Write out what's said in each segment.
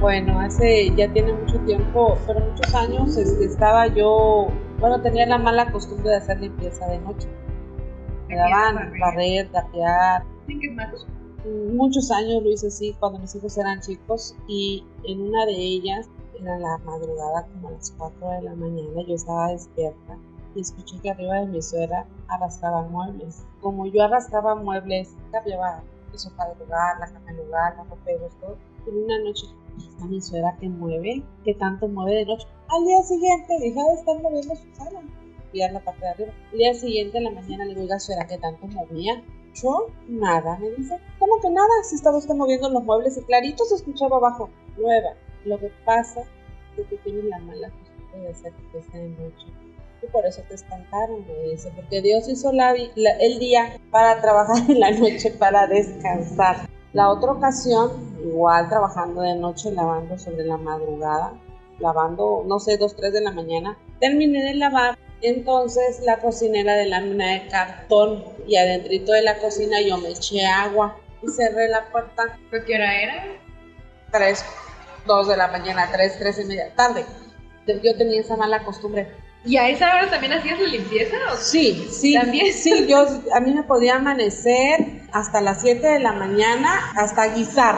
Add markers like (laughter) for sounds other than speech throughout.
Bueno, hace ya tiene mucho tiempo, pero muchos años este, estaba yo, bueno, tenía la mala costumbre de hacer limpieza de noche. Me daban barrer, tapear. Muchos años lo hice así cuando mis hijos eran chicos y en una de ellas, era la madrugada como a las 4 de la mañana, yo estaba despierta y escuché que arriba de mi suegra arrastraban muebles. Como yo arrastraba muebles, cambiaba el sofá de lugar, la cama de lugar, los roperos, todo. En una noche está mi suegra que mueve, que tanto mueve de noche. Al día siguiente deja de estar moviendo su sala y la parte de arriba. Al día siguiente en la mañana le digo, oiga, suegra, que tanto movía? Yo, nada, me dice. ¿Cómo que nada? Si estaba usted moviendo los muebles y clarito se escuchaba abajo. Nueva. Lo que pasa es que tienes la mala costumbre de hacer que de noche. Y por eso te espantaron, me dice, porque Dios hizo la, el día para trabajar en la noche, para descansar. La otra ocasión, igual trabajando de noche, lavando sobre la madrugada, lavando, no sé, dos, tres de la mañana, terminé de lavar. Entonces la cocinera de lámina de cartón y adentrito de la cocina yo me eché agua y cerré la puerta. qué hora era? Tres, dos de la mañana, tres, tres y media, tarde. Yo tenía esa mala costumbre. ¿Y a esa hora también hacías la limpieza? Sí, sí. ¿También? Sí, yo, a mí me podía amanecer hasta las 7 de la mañana hasta guisar.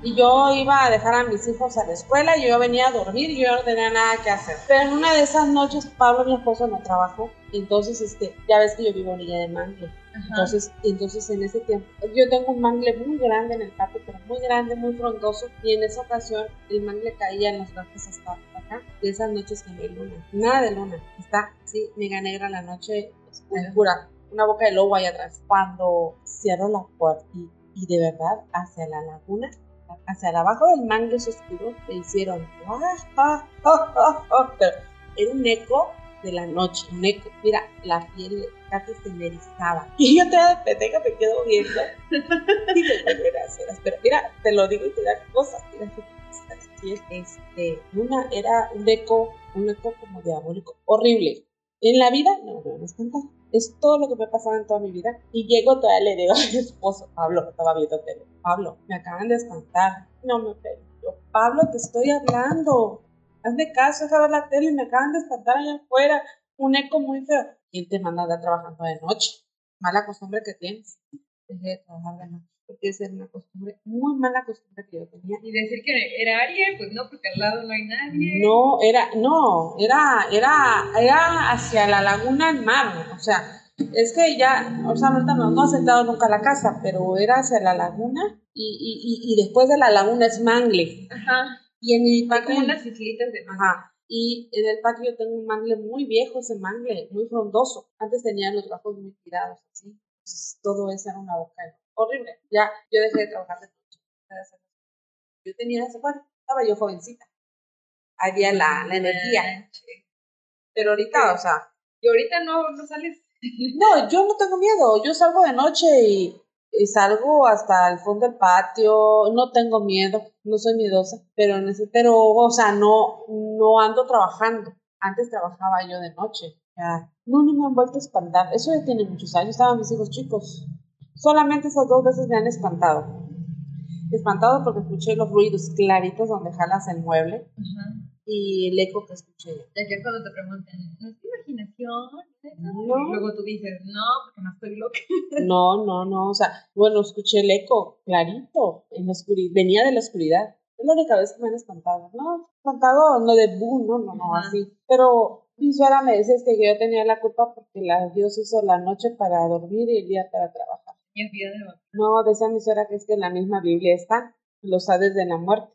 Y yo iba a dejar a mis hijos a la escuela y yo venía a dormir y yo no tenía nada que hacer. Pero en una de esas noches Pablo, mi esposo, no trabajó. Entonces, este, ya ves que yo vivo en Villa de Mangle. Entonces, entonces en ese tiempo, yo tengo un mangle muy grande en el patio, pero muy grande, muy frondoso. Y en esa ocasión el mangle caía en los brazos hasta acá. Y esas noches que no hay luna, nada de luna. Está, sí, mega negra la noche oscura una boca de lobo ahí atrás. Cuando cierro la puerta y, de verdad hacia la laguna, hacia abajo del mango oscuro, me hicieron pero era un eco de la noche, un eco. Mira, la piel casi se me erizaba. (laughs) Y yo te pendeja me quedo viendo. (laughs) y me gracias. Pero mira, te lo digo y te da cosas. Mira, este, una era un eco, un eco como diabólico, horrible. En la vida, no me van a espantar. Es todo lo que me ha pasado en toda mi vida. Y llego todavía le digo (laughs) a mi esposo, Pablo, estaba viendo tele. Pablo, me acaban de espantar. No me Yo, Pablo, te estoy hablando. Hazme caso, deja ver la tele, me acaban de espantar allá afuera. Un eco muy feo. ¿Quién te manda a andar trabajando de noche? Mala costumbre que tienes. Dejé de trabajar de noche porque esa era una costumbre, muy mala costumbre que yo tenía. Y decir que era alguien, pues no, porque al lado no hay nadie. No, era, no, era, era, era hacia la laguna el mar, o sea, es que ya, o sea, ahorita no, no ha sentado nunca a la casa, pero era hacia la laguna y, y, y, después de la laguna es mangle. Ajá. Y en el patio. Como unas islitas de Ajá. Y en el patio yo tengo un mangle muy viejo, ese mangle, muy frondoso. Antes tenía los bajos muy tirados, así. Entonces, todo eso era una boca horrible. Ya, yo dejé de trabajar de noche. Yo tenía ese, bueno, estaba yo jovencita. Había la, la energía. Pero ahorita, o sea. ¿Y ahorita no, no sales? (laughs) No, yo no tengo miedo. Yo salgo de noche y, y, salgo hasta el fondo del patio. No tengo miedo, no soy miedosa. Pero, en ese, pero o sea, no, no ando trabajando. Antes trabajaba yo de noche. Ya. No, no me han vuelto a espantar. Eso ya tiene muchos años. Estaban mis hijos chicos. Solamente esas dos veces me han espantado. Espantado porque escuché los ruidos claritos donde jalas el mueble y el eco que escuché. Es que cuando te preguntan, ¿no es imaginación? No. Luego tú dices, no, porque no estoy loca. (laughs) No, no, no. O sea, bueno, escuché el eco clarito en la oscuridad. Venía de la oscuridad. Es la única vez que me han espantado. No, espantado no de boom, no, no, no, así. Pero suegra me decía que yo tenía la culpa porque la Dios hizo la noche para dormir y el día para trabajar. No, decía mi suegra que es que en la misma Biblia está los hades de la muerte,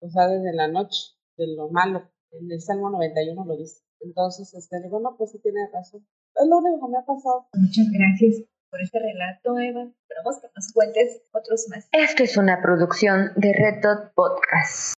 los hades de la noche, de lo malo. En el Salmo 91 lo dice. Entonces, este, digo, no, pues sí tiene razón. Es lo único que me ha pasado. Muchas gracias por este relato, Eva. Esperamos que nos cuentes otros más. Esto es una producción de Red Dot Podcast.